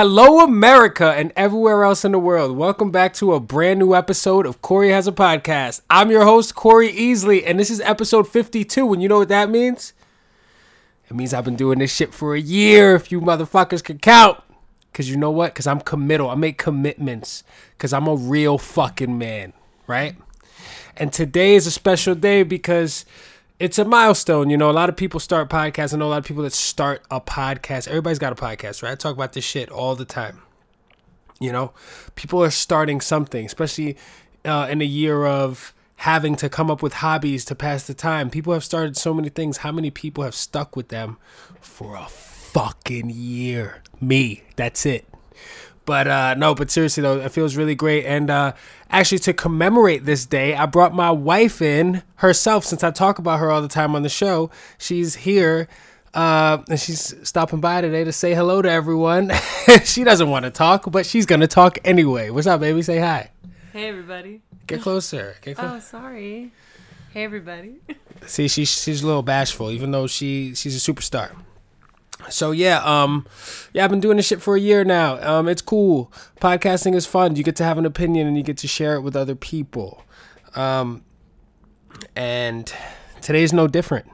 Hello, America, and everywhere else in the world. Welcome back to a brand new episode of Corey Has a Podcast. I'm your host, Corey Easley, and this is episode 52. And you know what that means? It means I've been doing this shit for a year, if you motherfuckers can count. Because you know what? Because I'm committal. I make commitments. Because I'm a real fucking man, right? And today is a special day because it's a milestone. You know, a lot of people start podcasts. I know a lot of people that start a podcast. Everybody's got a podcast, right? I talk about this shit all the time. You know, people are starting something, especially uh, in a year of having to come up with hobbies to pass the time. People have started so many things. How many people have stuck with them for a fucking year? Me. That's it. But uh, no, but seriously though, it feels really great. And uh, actually, to commemorate this day, I brought my wife in herself. Since I talk about her all the time on the show, she's here. Uh, and she's stopping by today to say hello to everyone. she doesn't want to talk, but she's gonna talk anyway. What's up, baby? Say hi. Hey everybody. Get closer. Get closer. Oh, sorry. Hey everybody. See, she's she's a little bashful, even though she she's a superstar. So yeah, um, yeah, I've been doing this shit for a year now. Um, it's cool. Podcasting is fun. You get to have an opinion and you get to share it with other people. Um, and today's no different.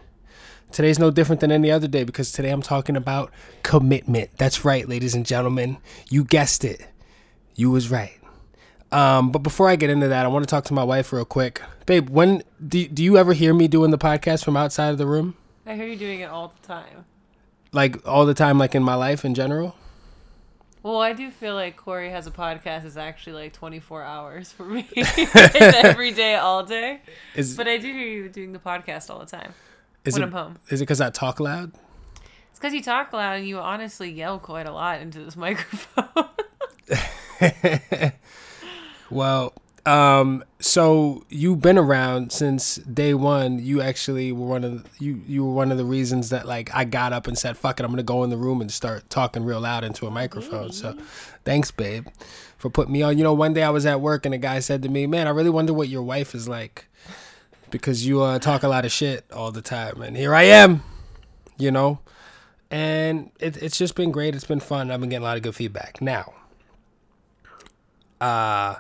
Today's no different than any other day because today I'm talking about commitment. That's right, ladies and gentlemen. You guessed it. You was right. Um, but before I get into that, I want to talk to my wife real quick. Babe, when do, do you ever hear me doing the podcast from outside of the room? I hear you doing it all the time. Like all the time, like in my life in general? Well, I do feel like Corey has a podcast is actually like 24 hours for me. every day, all day. Is But I do hear you doing the podcast all the time. is when it I'm home. is it because I talk loud? It's because you talk loud and you honestly yell quite a lot into this microphone. Well, um, so you've been around since day one. You actually were one of the, you you were one of the reasons that like I got up and said, "Fuck it, I'm gonna go in the room and start talking real loud into a microphone." So, thanks, babe, for putting me on. You know, one day I was at work and a guy said to me, "Man, I really wonder what your wife is like because you uh, talk a lot of shit all the time." And here I am, you know, and it, it's just been great. It's been fun. I've been getting a lot of good feedback. Now, uh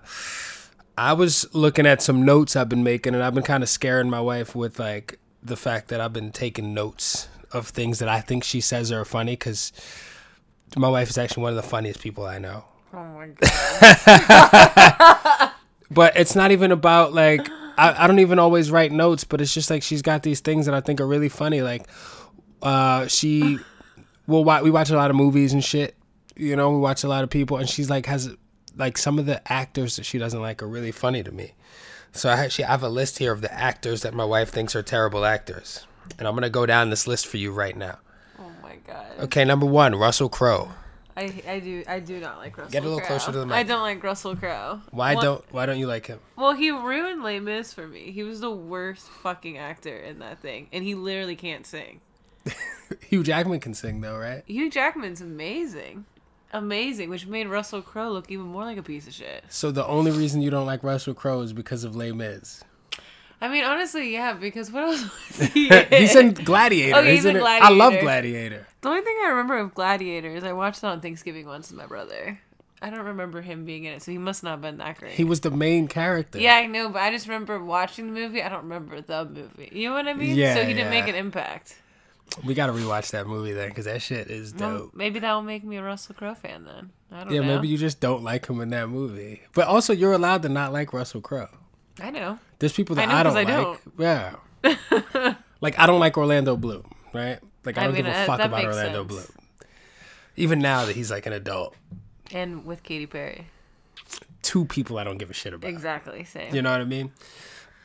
I was looking at some notes I've been making, and I've been kind of scaring my wife with like the fact that I've been taking notes of things that I think she says are funny because my wife is actually one of the funniest people I know. oh my god. But it's not even about like I, I don't even always write notes, but it's just like she's got these things that I think are really funny. Like uh she well wa- we watch a lot of movies and shit. You know, we watch a lot of people, and she's like has like some of the actors that she doesn't like are really funny to me. So I actually have a list here of the actors that my wife thinks are terrible actors, and I'm gonna go down this list for you right now. Oh my god. Okay, number one, Russell Crowe. I, I do I do not like Russell Crowe. Get a little Crowe. closer to the mic. I don't like Russell Crowe. Why don't Why don't you like him? Well, he ruined Les Mis for me. He was the worst fucking actor in that thing, and he literally can't sing. Hugh Jackman can sing though, right? Hugh Jackman's amazing, amazing, which made Russell Crowe look even more like a piece of shit. So the only reason you don't like Russell Crowe is because of Les Mis. I mean, honestly, yeah, because what else was he in? he's in Gladiator. Okay, he's in it. I love Gladiator. Gladiator. The only thing I remember of Gladiator is I watched it on Thanksgiving once with my brother. I don't remember him being in it, so he must not have been that great. He was the main character. yeah, I know, but I just remember watching the movie. I don't remember the movie. You know what I mean? Yeah, So he didn't yeah. make an impact. We got to rewatch that movie then because that shit is Well, dope. maybe that will make me a Russell Crowe fan then. I don't yeah, know. maybe you just don't like him in that movie. But also, you're allowed to not like Russell Crowe. I know. There's people that I know, I, don't I like. Yeah. like I don't like Orlando Bloom, right? Like I I don't mean, give a uh, fuck that about Orlando sense. Bloom. Even now that he's like an adult, And with Katy Perry. two people I don't give a shit about. Exactly, same. You know what I mean?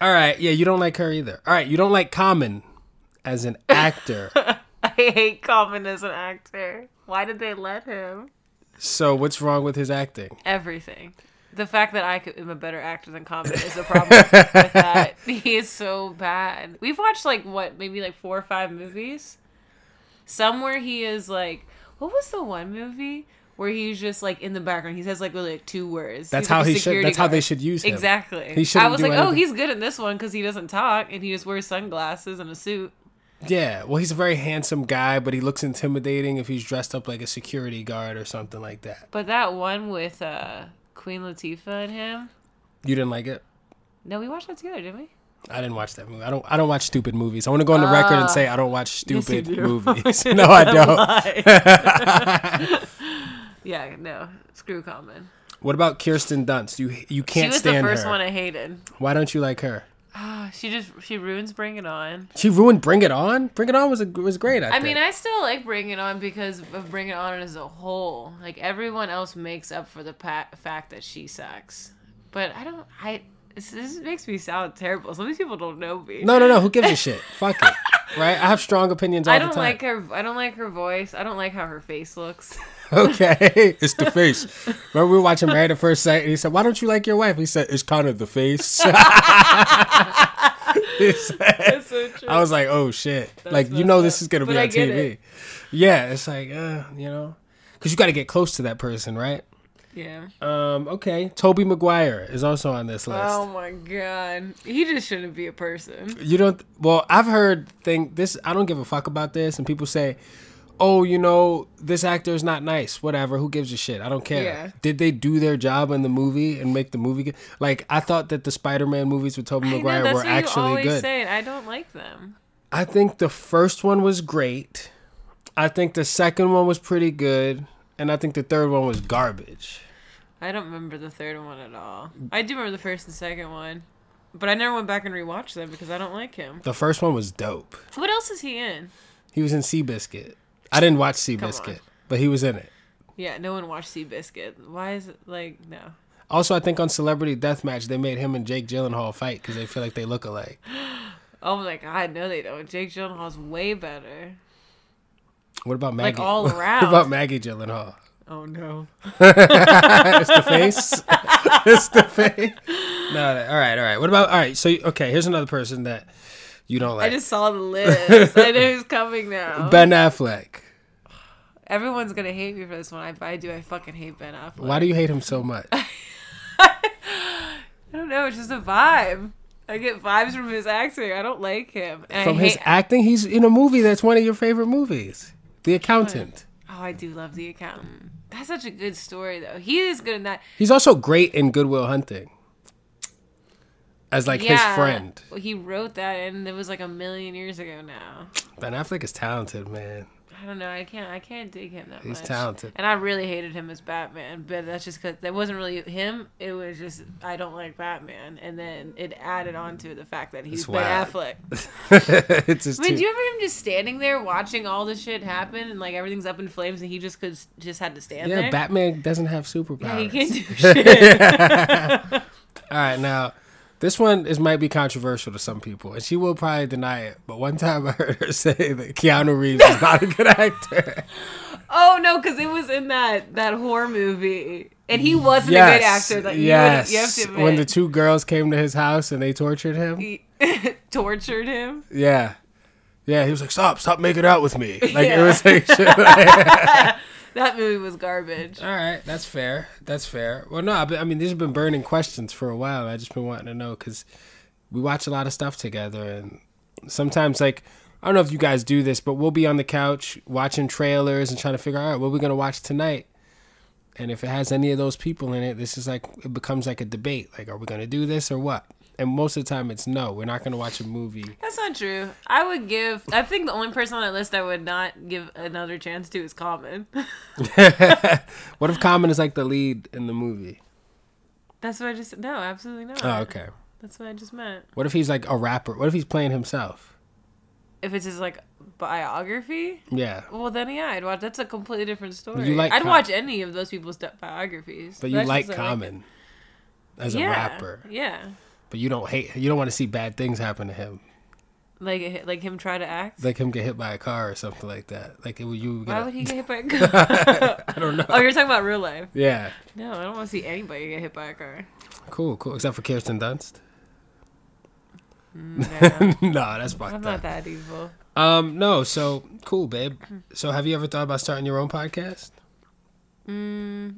All right, yeah, you don't like her either. All right, you don't like Common as an actor. I hate Common as an actor. Why did they let him? so what's wrong with his acting? Everything. The fact that I could, am a better actor than Common is a problem with that. He is so bad. We've watched like what, maybe like four or five movies. Somewhere he is like, what was the one movie where he's just like in the background? He says like really like two words. That's He's, how a he should. That's how they should use him. Exactly. He I was like, oh, he's good in this one because he doesn't talk and he just wears sunglasses and a suit. Yeah, well, he's a very handsome guy, but he looks intimidating if he's dressed up like a security guard or something like that. But that one with uh, Queen Latifah and him. You didn't like it? No, we watched that together, didn't we? I didn't watch that movie. I don't. I don't watch stupid movies. I want to go on the record and Ah. say I don't watch stupid do. movies. no, I don't. yeah, no. Screw Common. What about Kirsten Dunst? You you can't stand her. She was the first her. one I hated. Why don't you like her? Ah, she just she ruins Bring It On. She ruined Bring It On. Bring It On was a, was great. I, I think. mean, I still like Bring It On because of Bring It On as a whole. Like everyone else makes up for the pa- fact that she sucks. But I don't. I this, this makes me sound terrible. Some of these people don't know me. no, no, no. Who gives a shit? Fuck it. Right? I have strong opinions all I don't time. like her. I don't like her voice. I don't like how her face looks. Okay, it's the face. Remember we were watching Married at First Sight, and he said, "Why don't you like your wife?" He said, "It's kind of the face." Said- That's so true. I was like, "Oh shit!" like you know up. this is gonna be But I on get TV. it. Yeah, it's like, uh, you know, because you got to get close to that person, right? Yeah. Um, okay, Tobey Maguire is also on this list. Oh my god. He just shouldn't be a person. You don't. Well, I've heard think this. I don't give a fuck about this, and people say, "Oh, you know, this actor is not nice. Whatever. Who gives a shit? I don't care." Yeah. Did they do their job in the movie and make the movie good? Like I thought that the Spider-Man movies with know, Maguire that's were actually always good. say, I don't like them. I think the first one was great. I think the second one was pretty good, and I think the third one was garbage. I don't remember the third one at all. I do remember the first and second one, but I never went back and rewatched them because I don't like him. The first one was dope. What else is he in? He was in Seabiscuit. I didn't watch Seabiscuit, but he was in it. Yeah, no one watched Seabiscuit. Why is it like no? Also, I think on Celebrity Deathmatch they made him and Jake Gyllenhaal fight because they feel like they look alike. Oh my god, no, they don't. Jake Gyllenhaal's way better. What about Maggie? Like, all what about Maggie Gyllenhaal? Oh no. it's the face. it's the face. No, all right, all right. What about all right? So okay, here's another person that you don't like. I just saw the list. I know who's coming now. Ben Affleck. Everyone's gonna hate me for this one. If I do, I fucking hate Ben Affleck. Why do you hate him so much? I don't know. It's just a vibe. I get vibes from his acting. I don't like him. And From his acting, he's in a movie that's one of your favorite movies, The Accountant. Oh, I do love the accountant. That's such a good story, though. He is good in that. He's also great in Good Will Hunting. As like his friend. Well, he wrote that, and it was like a million years ago now. Ben Affleck is talented, man. I don't know. I can't. I can't dig him that He's much. He's talented. and I really hated him as Batman. But that's just because that wasn't really him. It was just I don't like Batman, and then it added on to the fact that he's Ben. Affleck. it's just I mean, too- do you ever him just standing there watching all this shit happen and like everything's up in flames and he just could just had to stand yeah, there? Yeah, Batman doesn't have superpowers. yeah, he can't do shit. All right, now this one is might be controversial to some people, and she will probably deny it. But one time I heard her say that Keanu Reeves is not a good actor. oh no, because it was in that that horror movie, and he wasn't yes, a good actor. That you, yes. would, you have to admit. when the two girls came to his house and they tortured him. He tortured him. Yeah, yeah. He was like, "Stop, stop making out with me." Like it was like shit. Like, That movie was garbage. All right, that's fair. That's fair. Well, no, I mean, these have been burning questions for a while. I just been wanting to know because we watch a lot of stuff together, and sometimes, like, I don't know if you guys do this, but we'll be on the couch watching trailers and trying to figure out, what we're gonna watch tonight. And if it has any of those people in it, this is like it becomes like a debate. Like, are we gonna do this or what? And most of the time, it's no. We're not gonna watch a movie. That's not true. I would give. I think the only person on that list I would not give another chance to is Common. what if Common is like the lead in the movie? That's what I just. No, absolutely not. Oh, okay. That's what I just meant. What if he's like a rapper? What if he's playing himself? If it's his like biography, Yeah. well then yeah, I'd watch. That's a completely different story. You like I'd Com- watch any of those people's biographies. But you like Common as a yeah, rapper, Yeah, but you don't hate. You don't want to see bad things happen to him, like like him try to act. like him get hit by a car or something like that. Like it, you. Why would he get hit by a car? I don't know. oh, you're talking about real life. Yeah. No, I don't want to see anybody get hit by a car. Cool. Cool. Except for Kirsten Dunst. Mm, no, no, that's I'm fucked not that evil. Um. No. So cool, babe. So have you ever thought about starting your own podcast? Mm,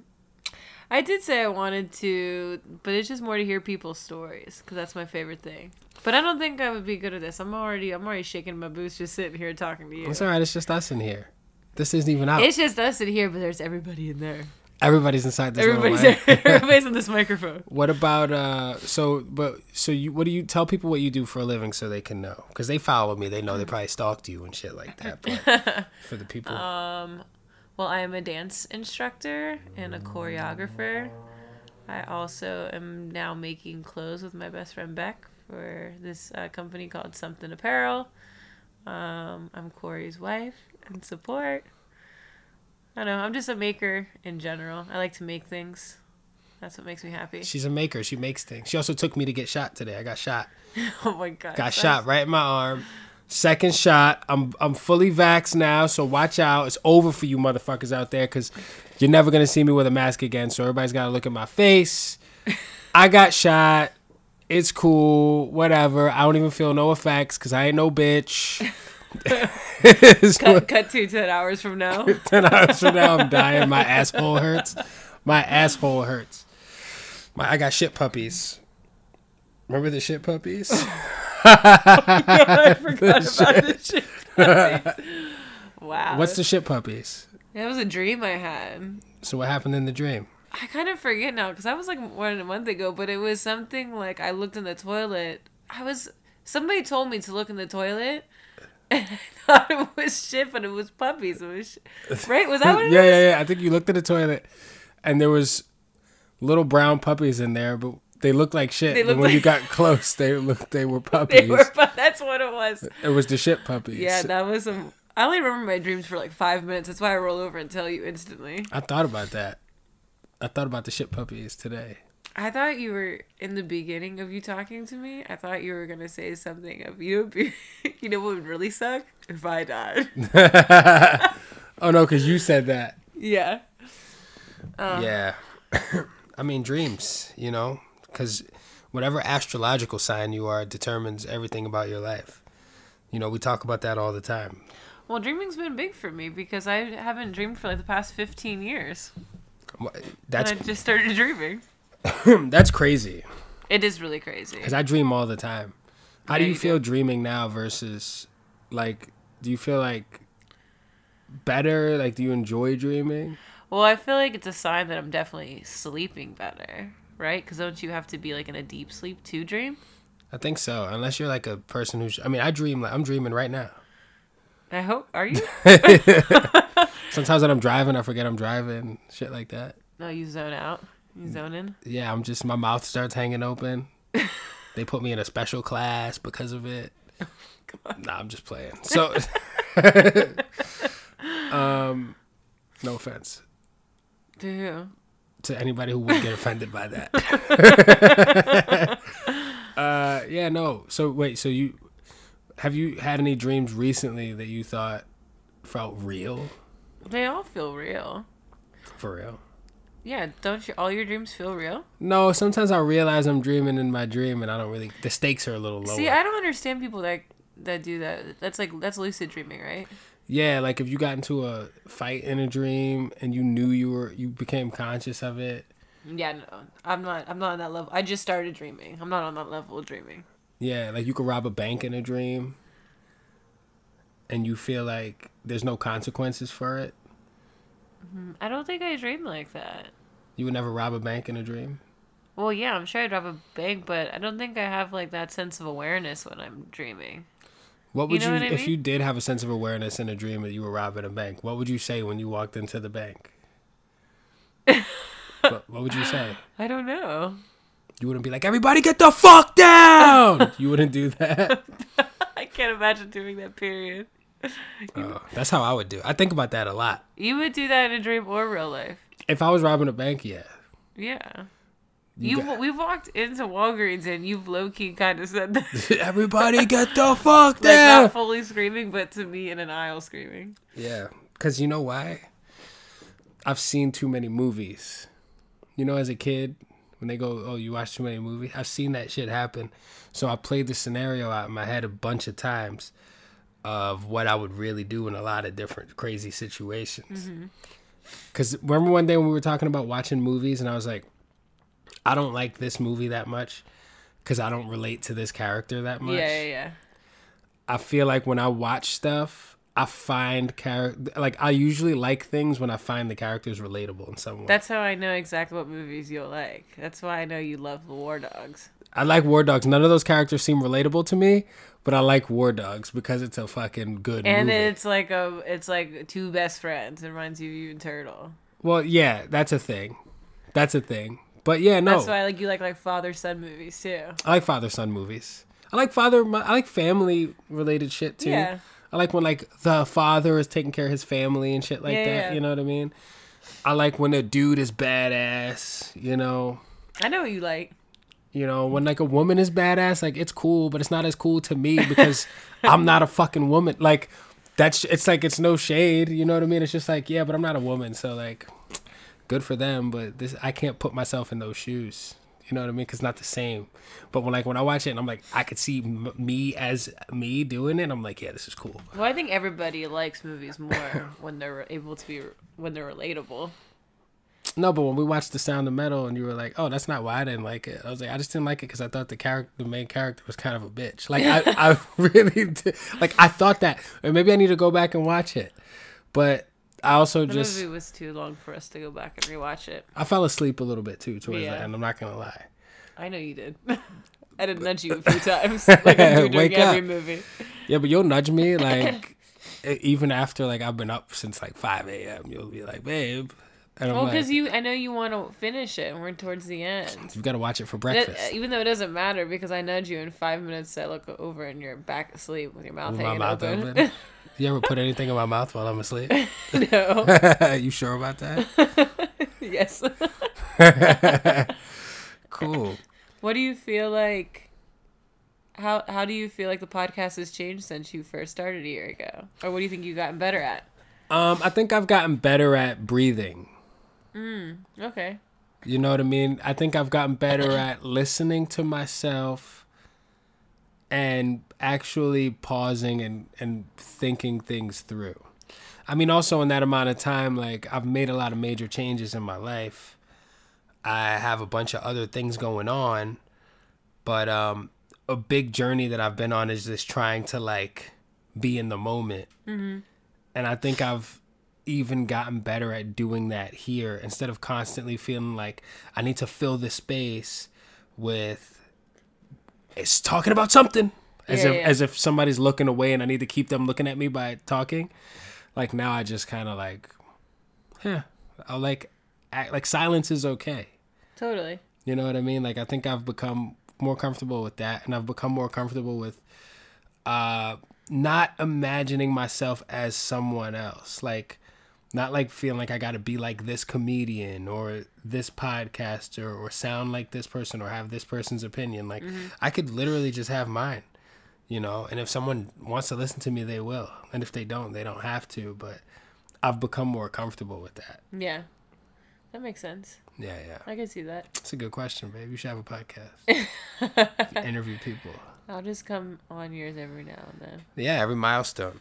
I did say I wanted to, but it's just more to hear people's stories because that's my favorite thing. But I don't think I would be good at this. I'm already, I'm already shaking my boots just sitting here talking to you. It's all right. It's just us in here. This isn't even out. It's just us in here, but there's everybody in there. Everybody's inside this. Everybody's everybody's on this microphone. What about uh? So, but so you, what do you tell people what you do for a living so they can know? Because they follow me, they know they probably stalked you and shit like that. But for the people, Um, well, I am a dance instructor and a choreographer. I also am now making clothes with my best friend Beck for this uh, company called Something Apparel. Um, I'm Corey's wife and support. I don't know. I'm just a maker in general. I like to make things. That's what makes me happy. she's a maker. She makes things. She also took me to get shot today. I got shot. oh my god. Got that's- shot right in my arm. Second shot. I'm I'm fully vaxxed now, so watch out. It's over for you motherfuckers out there because you're never gonna see me with a mask again. So everybody's gotta look at my face. I got shot. It's cool. Whatever. I don't even feel no effects because I ain't no bitch. Cut, cut to 10 hours from now. Ten hours from now, I'm dying. My asshole hurts. My asshole hurts. My I got shit puppies. Remember the shit puppies? Oh I forgot about this shit. wow. What's the shit puppies? That was a dream I had. So what happened in the dream? I kind of forget now because I was like more than a month ago, but it was something like I looked in the toilet. I was somebody told me to look in the toilet, and I thought it was shit, but it was puppies. It was sh- right. Was that what it yeah, is? yeah, yeah. I think you looked at the toilet, and there was little brown puppies in there, but they looked like shit. They But looked when you got close, they looked they were puppies. They were. pu- That's what it was. It was the shit puppies. Yeah, that was some. I only remember my dreams for like five minutes. That's why I roll over and tell you instantly. I thought about that. I thought about the shit puppies today. I thought you were in the beginning of you talking to me. I thought you were gonna say something of you. know, You know what would really suck if I died. oh no, because you said that. yeah. Yeah. I mean, dreams, you know, because whatever astrological sign you are determines everything about your life. You know, we talk about that all the time. Well, dreaming's been big for me because I haven't dreamed for like the past fifteen years. That's and I just started dreaming. that's crazy It is really crazy. because I dream all the time. How do you you feel do. dreaming now versus like? Do you feel like better? Like, do you enjoy dreaming? Well, I feel like it's a sign that I'm definitely sleeping better, right? Because don't you have to be like in a deep sleep to dream? I think so. Unless you're like a person who's. I mean, I dream. Like, I'm dreaming right now. I hope. Are you? Sometimes when I'm driving, I forget I'm driving. Shit like that. no, you zone out. You zone in. Yeah, I'm just my mouth starts hanging open. they put me in a special class because of it. Nah, I'm just playing. So, um, no offense Do to anybody who would get offended by that. uh, yeah, no. So wait, so you have you had any dreams recently that you thought felt real? they all feel real? For real? Yeah, don't you? All your dreams feel real? No, sometimes I realize I'm dreaming in my dream, and I don't really. The stakes are a little lower. See, I don't understand people that that do that. That's like that's lucid dreaming, right? Yeah, like if you got into a fight in a dream and you knew you were you became conscious of it. Yeah, no, I'm not. I'm not on that level. I just started dreaming. I'm not on that level of dreaming. Yeah, like you could rob a bank in a dream and you feel like there's no consequences for it. Mm-hmm. I don't think I dream like that. You would never rob a bank in a dream. Well, yeah, I'm sure I'd rob a bank, but I don't think I have like that sense of awareness when I'm dreaming. What would you, know what I if mean? you did have a sense of awareness in a dream that you were robbing a bank? What would you say when you walked into the bank? what, what would you say? I don't know. You wouldn't be like, "Everybody get the fuck down." you wouldn't do that. I can't imagine doing that. Period. Oh, that's how I would do. I think about that a lot. You would do that in a dream or real life. If I was robbing a bank, yeah. Yeah. You got- we've walked into Walgreens and you've low key kind of said that, Everybody get the fuck like down. not fully screaming, but to me in an aisle screaming. Yeah, because you know why? I've seen too many movies. You know, as a kid, when they go, "Oh, you watch too many movies," I've seen that shit happen. So I played the scenario out in my head a bunch of times of what I would really do in a lot of different crazy situations. Mm-hmm. Because remember one day when we were talking about watching movies, and I was like, I don't like this movie that much because I don't relate to this character that much. Yeah, yeah, yeah. I feel like when I watch stuff, I find character like I usually like things when I find the characters relatable in some way. That's how I know exactly what movies you'll like. That's why I know you love the War Dogs. I like War Dogs. None of those characters seem relatable to me, but I like War Dogs because it's a fucking good movie. And movie. it's like a, it's like two best friends. It reminds you of you and Turtle. well, yeah, that's a thing. That's a thing. But yeah, no, That's why like you like like father son movies too. I like father son movies. I like father. I like family related shit too. Yeah. I like when like the father is taking care of his family and shit like Yeah, that. yeah. You know what I mean? I like when a dude is badass. You know. I know what you like. You know, when like a woman is badass, like it's cool, but it's not as cool to me because I'm not a fucking woman. Like that's it's like it's no shade, you know what I mean? It's just like, yeah, but I'm not a woman, so like good for them, but this I can't put myself in those shoes. You know what I mean? Cuz not the same. But when like when I watch it and I'm like I could see m- me as me doing it, I'm like, yeah, this is cool. Well, I think everybody likes movies more when they're able to be when they're relatable. No, but when we watched The Sound of Metal and you were like, "Oh, that's not why I didn't like it," I was like, "I just didn't like it because I thought the character, the main character, was kind of a bitch." Like I, I really did. Like I thought that, or maybe I need to go back and watch it. But I also The just movie was too long for us to go back and rewatch it. I fell asleep a little bit too towards Yeah. the end. I'm not gonna lie. I know you did. I did nudge you a few times, like I do during Wake every up. movie. Yeah, but you'll nudge me like even after like I've been up since like 5 a.m. You'll be like, "Babe," and Well, like, because you, I know you want to finish it, and we're towards the end. "You've got to watch it for That- breakfast." even though it doesn't matter, because I nudge you in five minutes, I look over and you're back asleep with your mouth With my mouth open. open. You ever put anything in my mouth while I'm asleep? no. you sure about that? yes. Cool. What do you feel like? How how do you feel like the podcast has changed since you first started a year ago, or what do you think you've gotten better at? Um, I think I've gotten better at breathing. Okay. You know what I mean? I think I've gotten better at listening to myself and actually pausing and, and thinking things through. I mean, also in that amount of time, like I've made a lot of major changes in my life. I have a bunch of other things going on, but um, a big journey that I've been on is just trying to like be in the moment. And I think I've even gotten better at doing that here instead of constantly feeling like I need to fill this space with it's talking about something as Yeah, if yeah. as if somebody's looking away and I need to keep them looking at me by talking. Like now I just kind of like yeah, I like act like silence is okay. Totally. You know what I mean? Like I think I've become more comfortable with that and I've become more comfortable with uh not imagining myself as someone else. Like not like feeling like I got to be like this comedian or this podcaster or sound like this person or have this person's opinion. Like mm-hmm. I could literally just have mine, you know, and if someone wants to listen to me, they will. And if they don't, they don't have to, but I've become more comfortable with that. Yeah. That makes sense. Yeah, yeah. I can see that. It's a good question, babe. You should have a podcast. Interview people. I'll just come on yours every now and then. Yeah, every milestone.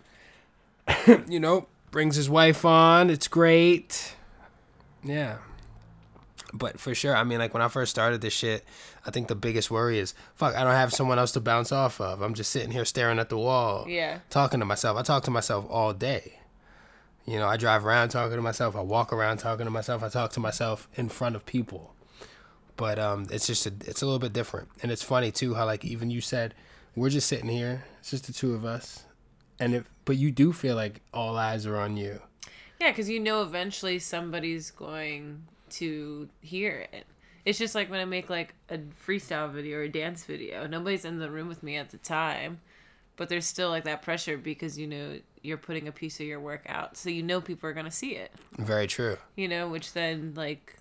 you know, brings his wife on. It's great. Yeah. But for sure, I mean, like when I first started this shit, I think the biggest worry is, fuck, I don't have someone else to bounce off of. I'm just sitting here staring at the wall, Yeah. talking to myself. I talk to myself all day. You know, I drive around talking to myself. I walk around talking to myself. I talk to myself in front of people. But um, it's just a, it's a little bit different, and it's funny too how like even you said we're just sitting here. It's just the two of us, and if but you do feel like all eyes are on you. Yeah, because you know eventually somebody's going to hear it. It's just like when I make like a freestyle video or a dance video. Nobody's in the room with me at the time, but there's still like that pressure because you know you're putting a piece of your work out, so you know people are gonna see it. Very true. You know, which then like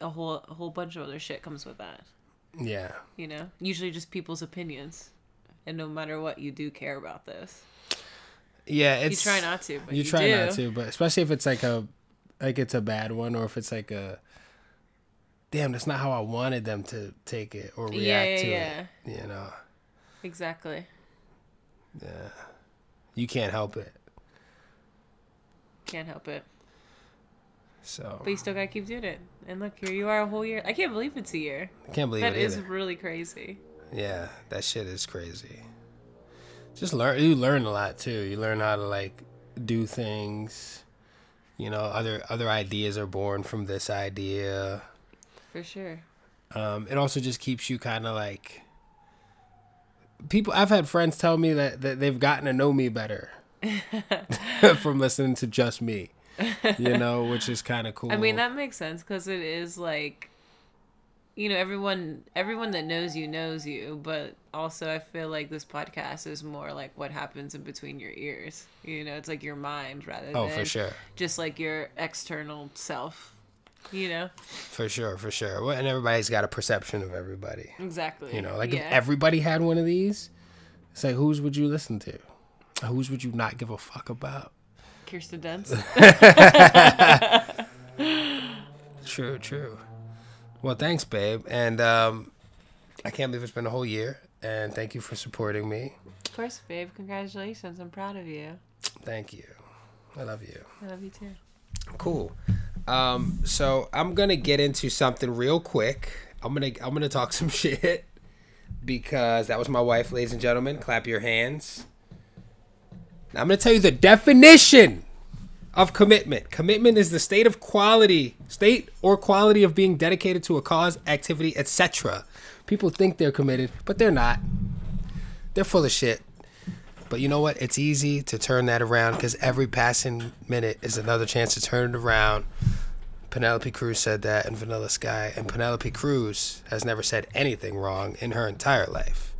a whole a whole bunch of other shit comes with that. Yeah. You know, usually just people's opinions, and no matter what, you do care about this. Yeah, it's You try not to, but you you, try do. not to, but especially if it's like a like it's a bad one or if it's like a damn, that's not how I wanted them to take it or react Yeah, yeah, to yeah. it. You know, Exactly. Yeah. You can't help it. Can't help it. So But you still gotta keep doing it. And look, here you are a whole year. I can't believe it's a year. I can't believe That it is either. really crazy. Yeah, that shit is crazy. Just learn. You learn a lot too. You learn how to like do things. You know, other other ideas are born from this idea. For sure. Um, it also just keeps you kind of like people. I've had friends tell me that, that they've gotten to know me better from listening to just me. You know, which is kind of cool. I mean that makes sense because it is like, you know, everyone everyone that knows you knows you, but also I feel like this podcast is more like what happens in between your ears. You know, it's like your mind rather oh, than for sure. just like your external self. You know, For sure, for sure. Well, And everybody's got a perception of everybody. exactly. You know, like yeah. if everybody had one of these, it's like whose would you listen to? Whose would you not give a fuck about? Kirsten Dunst. True, true. Well, thanks, babe. And um, I can't believe it's been a whole year. And thank you for supporting me. of course, babe. Congratulations. I'm proud of you. Thank you. I love you. I love you too. Cool. Um, so I'm gonna get into something real quick. I'm gonna I'm gonna talk some shit because that was my wife, ladies and gentlemen. Clap your hands. Now I'm gonna tell you the definition of commitment. Commitment is the state of quality, state or quality of being dedicated to a cause, activity, etc. People think they're committed, but they're not. They're full of shit. But you know what? It's easy to turn that around because every passing minute is another chance to turn it around. Penelope Cruz said that in Vanilla Sky, and Penelope Cruz has never said anything wrong in her entire life.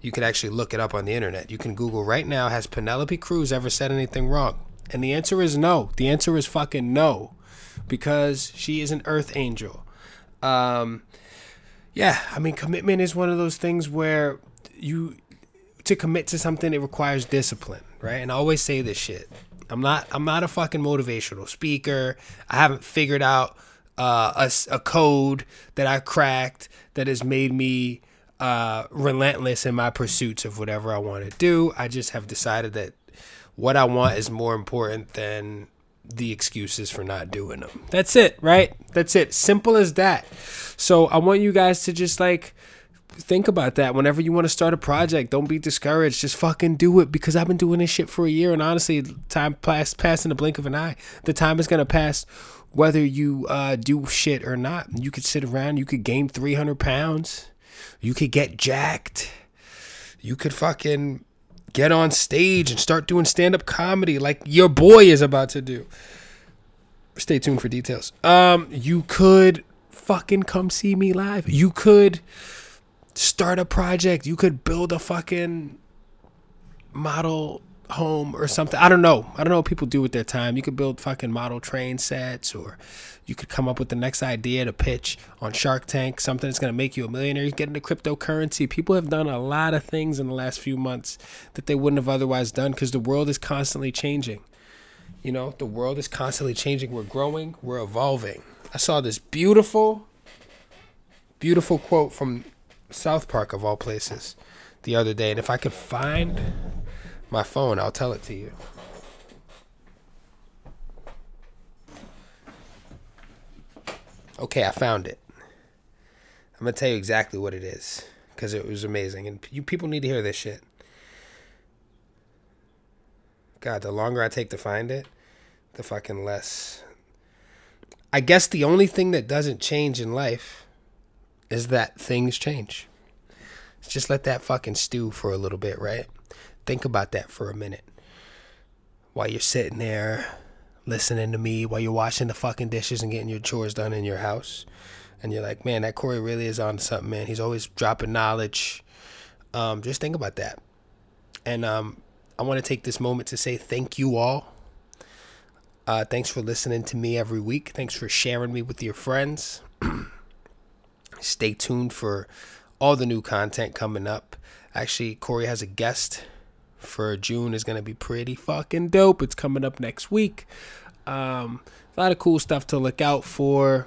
You can actually look it up on the internet. You can Google right now, has Penelope Cruz ever said anything wrong? And the answer is no. The answer is fucking no. Because she is an earth angel. Um, yeah, I mean, commitment is one of those things where you to commit to something it requires discipline, right? And I always say this shit. I'm not I'm not a fucking motivational speaker. I haven't figured out uh, a, a code that I cracked that has made me uh, relentless in my pursuits of whatever I want to do. I just have decided that what I want is more important than the excuses for not doing them. That's it, right? That's it. Simple as that. So I want you guys to just like think about that whenever you want to start a project don't be discouraged just fucking do it because i've been doing this shit for a year and honestly time pass pass in the blink of an eye the time is going to pass whether you uh, do shit or not you could sit around you could gain 300 pounds you could get jacked you could fucking get on stage and start doing stand-up comedy like your boy is about to do. Stay tuned for details. Um you could fucking come see me live. You could start a project. You could build a fucking model home or something. I don't know. I don't know what people do with their time. You could build fucking model train sets or you could come up with the next idea to pitch on Shark Tank, something that's going to make you a millionaire. You get into cryptocurrency. People have done a lot of things in the last few months that they wouldn't have otherwise done because the world is constantly changing. You know, the world is constantly changing. We're growing, we're evolving. I saw this beautiful, beautiful quote from South Park of all places the other day, and if I could find my phone, I'll tell it to you. Okay, I found it. I'm gonna tell you exactly what it is because it was amazing, and you people need to hear this shit. God, the longer I take to find it, the fucking less. I guess the only thing that doesn't change in life is that things change. Just let that fucking stew for a little bit, right? Think about that for a minute. While you're sitting there listening to me, while you're washing the fucking dishes and getting your chores done in your house. And you're like, man, that Corey really is on something, man. He's always dropping knowledge. Um, just think about that. And um, I want to take this moment to say thank you all. Uh, thanks for listening to me every week. Thanks for sharing me with your friends. Stay tuned for all the new content coming up. Actually, Corey has a guest for June is gonna be pretty fucking dope. It's coming up next week. Um, a lot of cool stuff to look out for.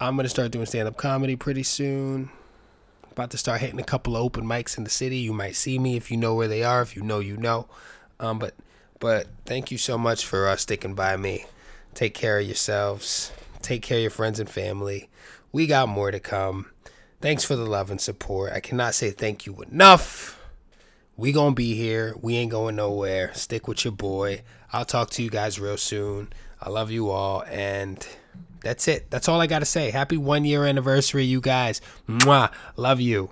I'm gonna start doing stand up comedy pretty soon. About to start hitting a couple of open mics in the city. You might see me if you know where they are. If you know, you know. Um, but but thank you so much for uh, sticking by me Take care of yourselves. Take care of your friends and family. We got more to come. Thanks for the love and support. I cannot say thank you enough. We gonna be here. We ain't going nowhere. Stick with your boy. I'll talk to you guys real soon. I love you all, and that's it. That's all I gotta say. Happy one year anniversary, you guys. Mwah. Love you.